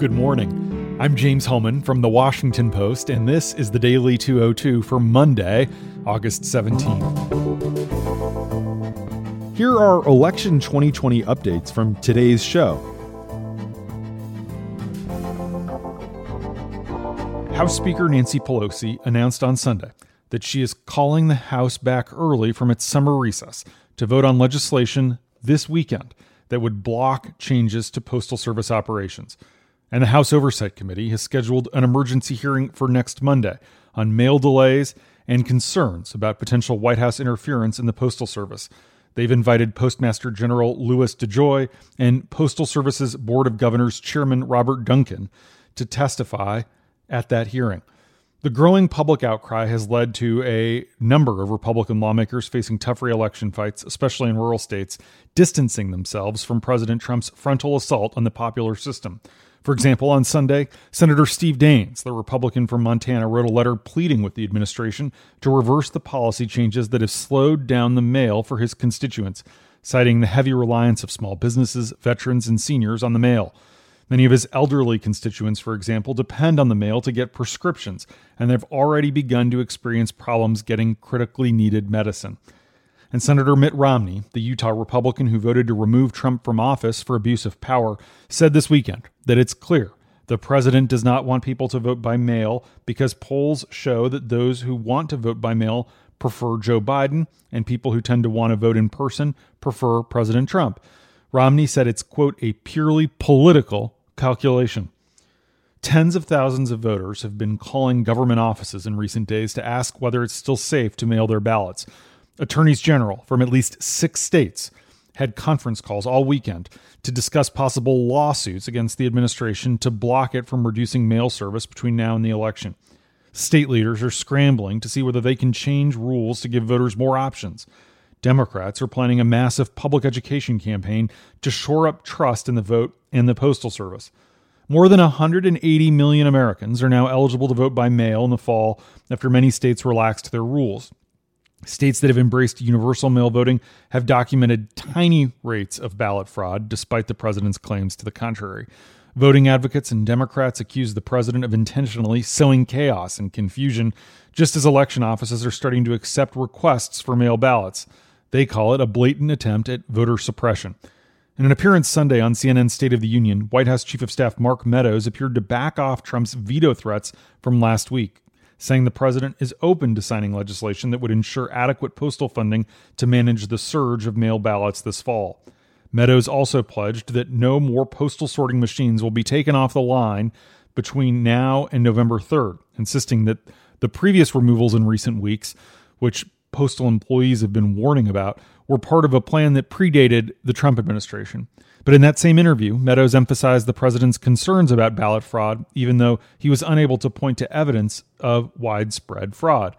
Good morning. I'm James Hohmann from The Washington Post, and this is the Daily 202 for Monday, August 17th. Here are election 2020 updates from today's show. House Speaker Nancy Pelosi announced on Sunday that she is calling the House back early from its summer recess to vote on legislation this weekend that would block changes to Postal Service operations. And the House Oversight Committee has scheduled an emergency hearing for next Monday on mail delays and concerns about potential White House interference in the Postal Service. They've invited Postmaster General Louis DeJoy and Postal Service's Board of Governors Chairman Robert Duncan to testify at that hearing. The growing public outcry has led to a number of Republican lawmakers facing tough reelection fights, especially in rural states, distancing themselves from President Trump's frontal assault on the popular system. For example, on Sunday, Senator Steve Daines, the Republican from Montana, wrote a letter pleading with the administration to reverse the policy changes that have slowed down the mail for his constituents, citing the heavy reliance of small businesses, veterans, and seniors on the mail. Many of his elderly constituents, for example, depend on the mail to get prescriptions, and they've already begun to experience problems getting critically needed medicine. And Senator Mitt Romney, the Utah Republican who voted to remove Trump from office for abuse of power, said this weekend that it's clear the president does not want people to vote by mail because polls show that those who want to vote by mail prefer Joe Biden, and people who tend to want to vote in person prefer President Trump. Romney said it's, quote, a purely political calculation. Tens of thousands of voters have been calling government offices in recent days to ask whether it's still safe to mail their ballots. Attorneys general from at least six states had conference calls all weekend to discuss possible lawsuits against the administration to block it from reducing mail service between now and the election. State leaders are scrambling to see whether they can change rules to give voters more options. Democrats are planning a massive public education campaign to shore up trust in the vote and the Postal Service. More than 180 million Americans are now eligible to vote by mail in the fall after many states relaxed their rules. States that have embraced universal mail voting have documented tiny rates of ballot fraud, despite the president's claims to the contrary. Voting advocates and Democrats accuse the president of intentionally sowing chaos and confusion, just as election offices are starting to accept requests for mail ballots. They call it a blatant attempt at voter suppression. In an appearance Sunday on CNN's State of the Union, White House Chief of Staff Mark Meadows appeared to back off Trump's veto threats from last week, saying the president is open to signing legislation that would ensure adequate postal funding to manage the surge of mail ballots this fall. Meadows also pledged that no more postal sorting machines will be taken off the line between now and November 3rd, insisting that the previous removals in recent weeks, which postal employees have been warning about, were part of a plan that predated the Trump administration. But in that same interview, Meadows emphasized the president's concerns about ballot fraud, even though he was unable to point to evidence of widespread fraud.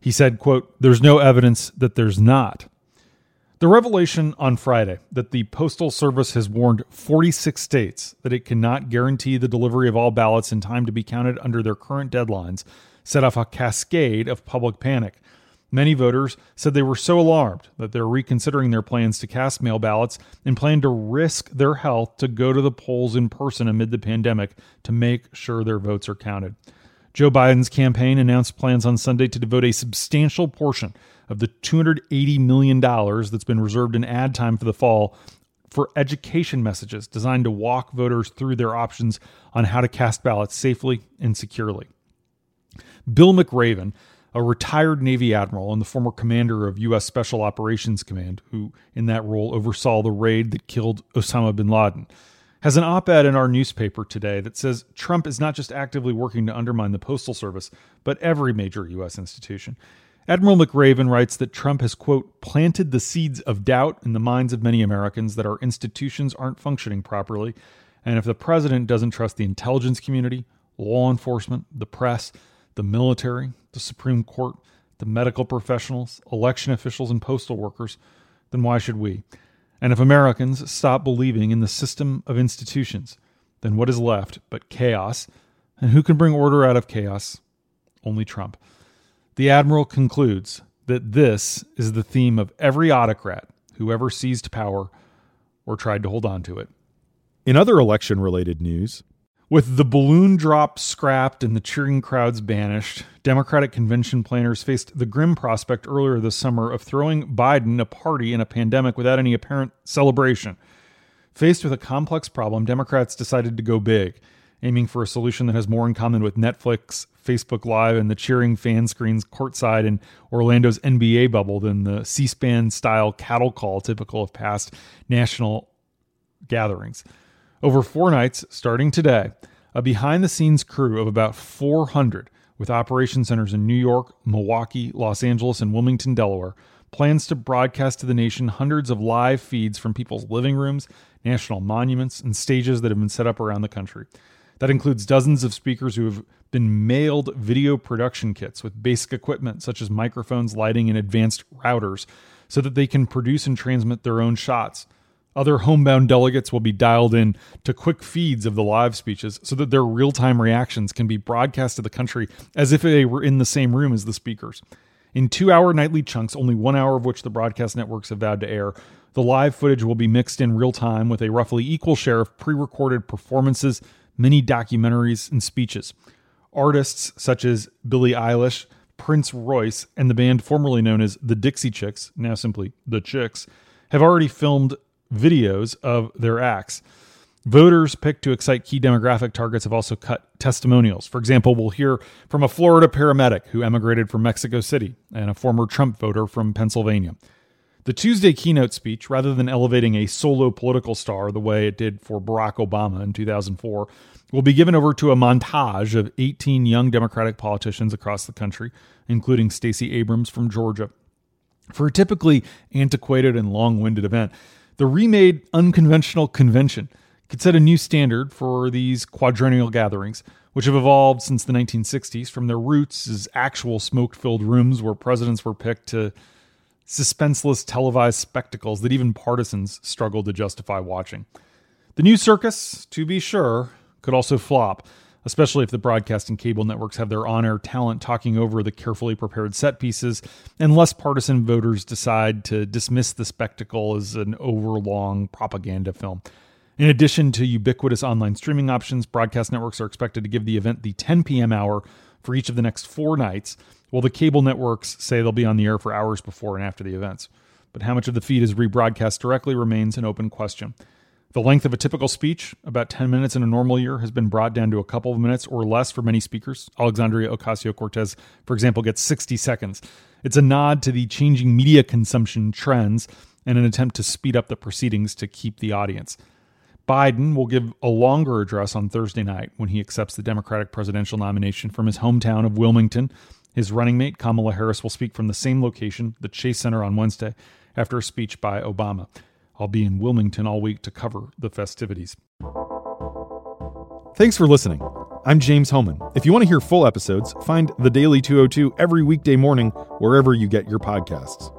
He said, quote, There's no evidence that there's not. The revelation on Friday that the Postal Service has warned 46 states that it cannot guarantee the delivery of all ballots in time to be counted under their current deadlines set off a cascade of public panic. Many voters said they were so alarmed that they're reconsidering their plans to cast mail ballots and plan to risk their health to go to the polls in person amid the pandemic to make sure their votes are counted. Joe Biden's campaign announced plans on Sunday to devote a substantial portion of the $280 million that's been reserved in ad time for the fall for education messages designed to walk voters through their options on how to cast ballots safely and securely. Bill McRaven a retired Navy admiral and the former commander of U.S. Special Operations Command, who in that role oversaw the raid that killed Osama bin Laden, has an op ed in our newspaper today that says Trump is not just actively working to undermine the Postal Service, but every major U.S. institution. Admiral McRaven writes that Trump has, quote, planted the seeds of doubt in the minds of many Americans that our institutions aren't functioning properly. And if the president doesn't trust the intelligence community, law enforcement, the press, the military, the Supreme Court, the medical professionals, election officials, and postal workers, then why should we? And if Americans stop believing in the system of institutions, then what is left but chaos? And who can bring order out of chaos? Only Trump. The Admiral concludes that this is the theme of every autocrat who ever seized power or tried to hold on to it. In other election related news, With the balloon drop scrapped and the cheering crowds banished, Democratic convention planners faced the grim prospect earlier this summer of throwing Biden a party in a pandemic without any apparent celebration. Faced with a complex problem, Democrats decided to go big, aiming for a solution that has more in common with Netflix, Facebook Live, and the cheering fan screens courtside in Orlando's NBA bubble than the C SPAN style cattle call typical of past national gatherings. Over four nights, starting today, a behind the scenes crew of about 400 with operation centers in New York, Milwaukee, Los Angeles, and Wilmington, Delaware, plans to broadcast to the nation hundreds of live feeds from people's living rooms, national monuments, and stages that have been set up around the country. That includes dozens of speakers who have been mailed video production kits with basic equipment such as microphones, lighting, and advanced routers so that they can produce and transmit their own shots. Other homebound delegates will be dialed in to quick feeds of the live speeches so that their real time reactions can be broadcast to the country as if they were in the same room as the speakers. In two hour nightly chunks, only one hour of which the broadcast networks have vowed to air, the live footage will be mixed in real time with a roughly equal share of pre recorded performances, mini documentaries, and speeches. Artists such as Billie Eilish, Prince Royce, and the band formerly known as the Dixie Chicks, now simply the Chicks, have already filmed videos of their acts. Voters picked to excite key demographic targets have also cut testimonials. For example, we'll hear from a Florida paramedic who emigrated from Mexico City and a former Trump voter from Pennsylvania. The Tuesday keynote speech, rather than elevating a solo political star the way it did for Barack Obama in 2004, will be given over to a montage of 18 young Democratic politicians across the country, including Stacey Abrams from Georgia. For a typically antiquated and long winded event, the remade unconventional convention could set a new standard for these quadrennial gatherings, which have evolved since the 1960s from their roots as actual smoke filled rooms where presidents were picked to suspenseless televised spectacles that even partisans struggled to justify watching. The new circus, to be sure, could also flop, especially if the broadcast and cable networks have their on air talent talking over the carefully prepared set pieces, and less partisan voters decide to dismiss the spectacle as an overlong propaganda film. In addition to ubiquitous online streaming options, broadcast networks are expected to give the event the 10 p.m. hour for each of the next four nights, while the cable networks say they'll be on the air for hours before and after the events. But how much of the feed is rebroadcast directly remains an open question. The length of a typical speech, about 10 minutes in a normal year, has been brought down to a couple of minutes or less for many speakers. Alexandria Ocasio Cortez, for example, gets 60 seconds. It's a nod to the changing media consumption trends and an attempt to speed up the proceedings to keep the audience. Biden will give a longer address on Thursday night when he accepts the Democratic presidential nomination from his hometown of Wilmington. His running mate, Kamala Harris, will speak from the same location, the Chase Center, on Wednesday after a speech by Obama. I'll be in Wilmington all week to cover the festivities. Thanks for listening. I'm James Hohmann. If you want to hear full episodes, find The Daily 202 every weekday morning wherever you get your podcasts.